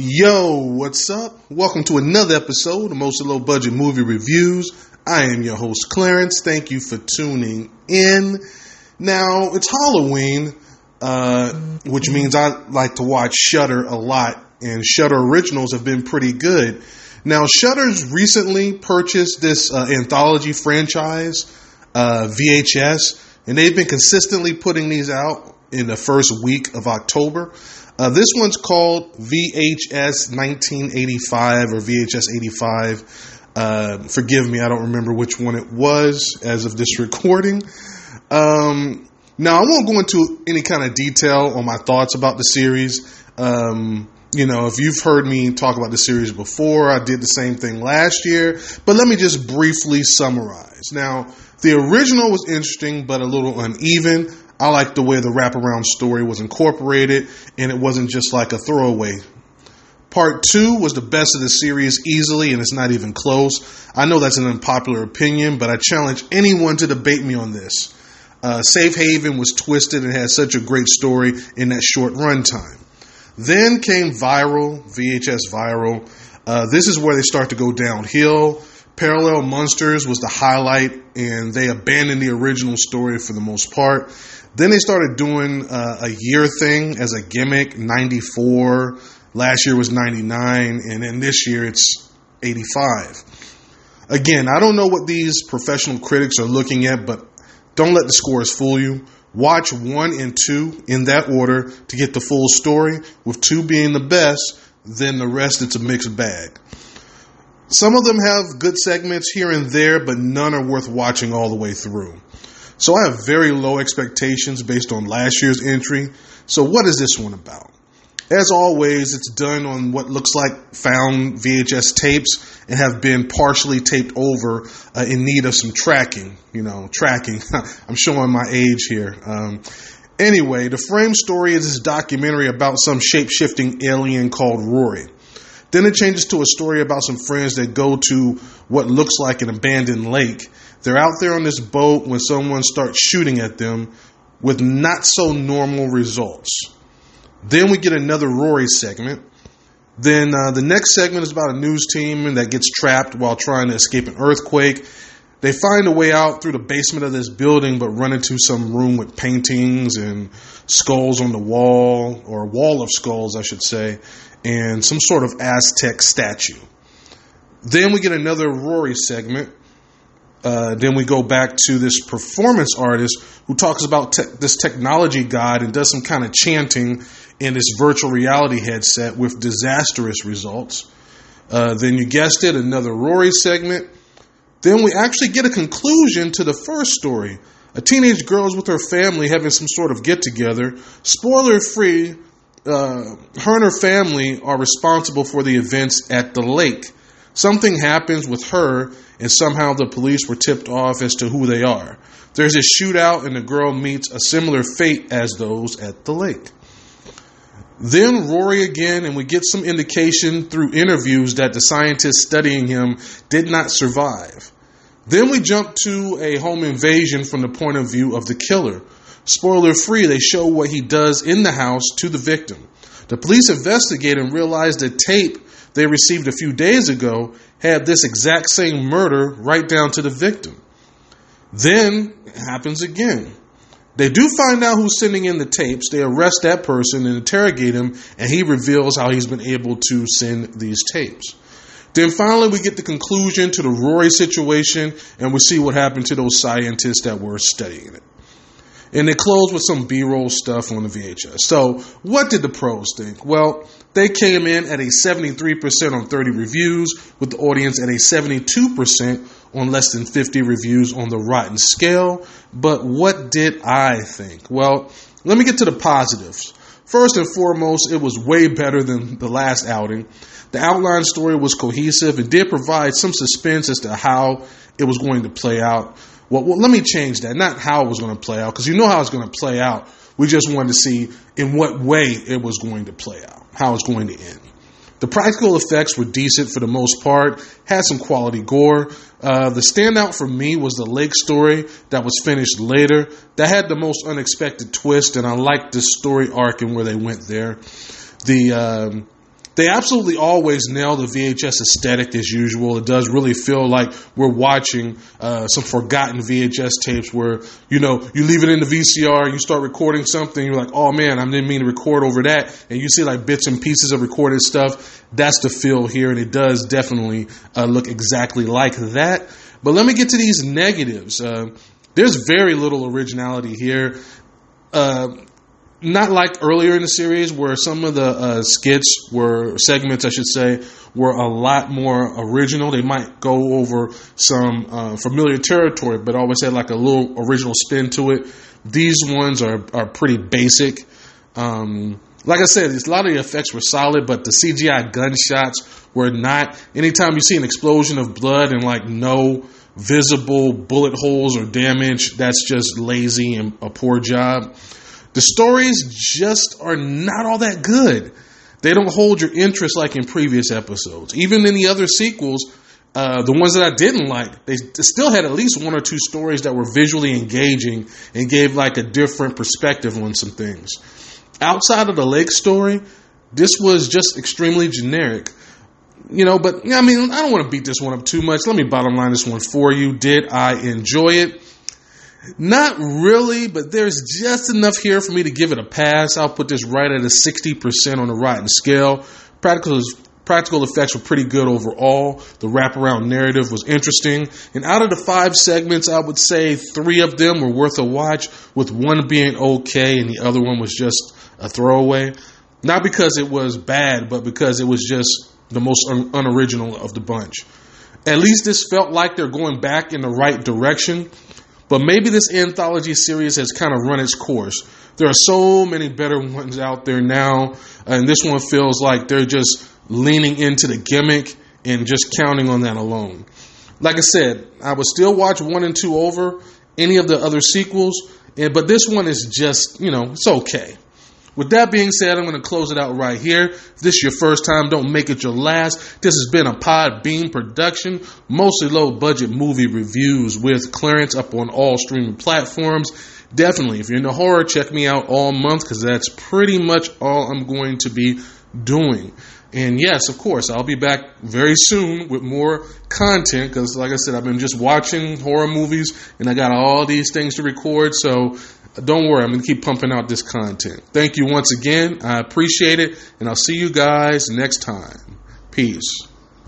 Yo, what's up? Welcome to another episode of Most Low Budget Movie Reviews. I am your host, Clarence. Thank you for tuning in. Now, it's Halloween, uh, which means I like to watch Shudder a lot, and Shudder originals have been pretty good. Now, Shudder's recently purchased this uh, anthology franchise, uh, VHS, and they've been consistently putting these out in the first week of October. Uh, this one's called VHS 1985 or VHS 85. Uh, forgive me, I don't remember which one it was as of this recording. Um, now, I won't go into any kind of detail on my thoughts about the series. Um, you know, if you've heard me talk about the series before, I did the same thing last year. But let me just briefly summarize. Now, the original was interesting, but a little uneven. I like the way the wraparound story was incorporated and it wasn't just like a throwaway. Part two was the best of the series easily and it's not even close. I know that's an unpopular opinion, but I challenge anyone to debate me on this. Uh, Safe Haven was twisted and had such a great story in that short runtime. Then came Viral, VHS Viral. Uh, this is where they start to go downhill. Parallel Monsters was the highlight, and they abandoned the original story for the most part. Then they started doing uh, a year thing as a gimmick 94. Last year was 99, and then this year it's 85. Again, I don't know what these professional critics are looking at, but don't let the scores fool you. Watch one and two in that order to get the full story, with two being the best, then the rest it's a mixed bag. Some of them have good segments here and there, but none are worth watching all the way through. So I have very low expectations based on last year's entry. So what is this one about? As always, it's done on what looks like found VHS tapes and have been partially taped over uh, in need of some tracking. You know, tracking. I'm showing my age here. Um, anyway, the frame story is this documentary about some shape shifting alien called Rory. Then it changes to a story about some friends that go to what looks like an abandoned lake they're out there on this boat when someone starts shooting at them with not so normal results. Then we get another Rory segment. Then uh, the next segment is about a news team that gets trapped while trying to escape an earthquake. They find a way out through the basement of this building, but run into some room with paintings and skulls on the wall, or wall of skulls, I should say, and some sort of Aztec statue. Then we get another Rory segment uh, then we go back to this performance artist who talks about te- this technology god and does some kind of chanting in this virtual reality headset with disastrous results. Uh, then you guessed it, another Rory segment. Then we actually get a conclusion to the first story. A teenage girl is with her family having some sort of get together. Spoiler free, uh, her and her family are responsible for the events at the lake. Something happens with her, and somehow the police were tipped off as to who they are. There's a shootout, and the girl meets a similar fate as those at the lake. Then Rory again, and we get some indication through interviews that the scientists studying him did not survive. Then we jump to a home invasion from the point of view of the killer. Spoiler free, they show what he does in the house to the victim. The police investigate and realize the tape they received a few days ago had this exact same murder right down to the victim. Then it happens again. They do find out who's sending in the tapes. They arrest that person and interrogate him, and he reveals how he's been able to send these tapes. Then finally, we get the conclusion to the Rory situation, and we see what happened to those scientists that were studying it. And they close with some B roll stuff on the VHS. So, what did the pros think? Well, they came in at a 73% on 30 reviews, with the audience at a 72% on less than 50 reviews on the Rotten scale. But what did I think? Well, let me get to the positives. First and foremost, it was way better than the last outing. The outline story was cohesive and did provide some suspense as to how it was going to play out. Well, well, let me change that. Not how it was going to play out, because you know how it's going to play out. We just wanted to see in what way it was going to play out, how it's going to end. The practical effects were decent for the most part, had some quality gore. Uh, the standout for me was the lake story that was finished later. That had the most unexpected twist, and I liked the story arc and where they went there. The um, They absolutely always nail the VHS aesthetic as usual. It does really feel like we're watching uh, some forgotten VHS tapes where, you know, you leave it in the VCR, you start recording something, you're like, oh man, I didn't mean to record over that. And you see like bits and pieces of recorded stuff. That's the feel here, and it does definitely uh, look exactly like that. But let me get to these negatives. Uh, there's very little originality here. Uh, not like earlier in the series where some of the uh, skits were segments, I should say, were a lot more original. They might go over some uh, familiar territory, but always had like a little original spin to it. These ones are are pretty basic. Um, like I said, a lot of the effects were solid, but the CGI gunshots were not. Anytime you see an explosion of blood and like no visible bullet holes or damage, that's just lazy and a poor job. The stories just are not all that good. They don't hold your interest like in previous episodes. Even in the other sequels, uh, the ones that I didn't like, they still had at least one or two stories that were visually engaging and gave like a different perspective on some things. Outside of the lake story, this was just extremely generic. You know, but I mean, I don't want to beat this one up too much. Let me bottom line this one for you. Did I enjoy it? Not really, but there's just enough here for me to give it a pass. I'll put this right at a 60% on the rotten scale. Practical practical effects were pretty good overall. The wraparound narrative was interesting. And out of the five segments, I would say three of them were worth a watch, with one being okay and the other one was just a throwaway. Not because it was bad, but because it was just the most un- unoriginal of the bunch. At least this felt like they're going back in the right direction but maybe this anthology series has kind of run its course. There are so many better ones out there now, and this one feels like they're just leaning into the gimmick and just counting on that alone. Like I said, I would still watch one and two over any of the other sequels, but this one is just, you know, it's okay. With that being said, I'm going to close it out right here. If this is your first time, don't make it your last. This has been a Podbean production, mostly low budget movie reviews with Clarence up on all streaming platforms. Definitely, if you're into horror, check me out all month because that's pretty much all I'm going to be doing. And yes, of course, I'll be back very soon with more content because, like I said, I've been just watching horror movies and I got all these things to record. So don't worry, I'm going to keep pumping out this content. Thank you once again. I appreciate it, and I'll see you guys next time. Peace.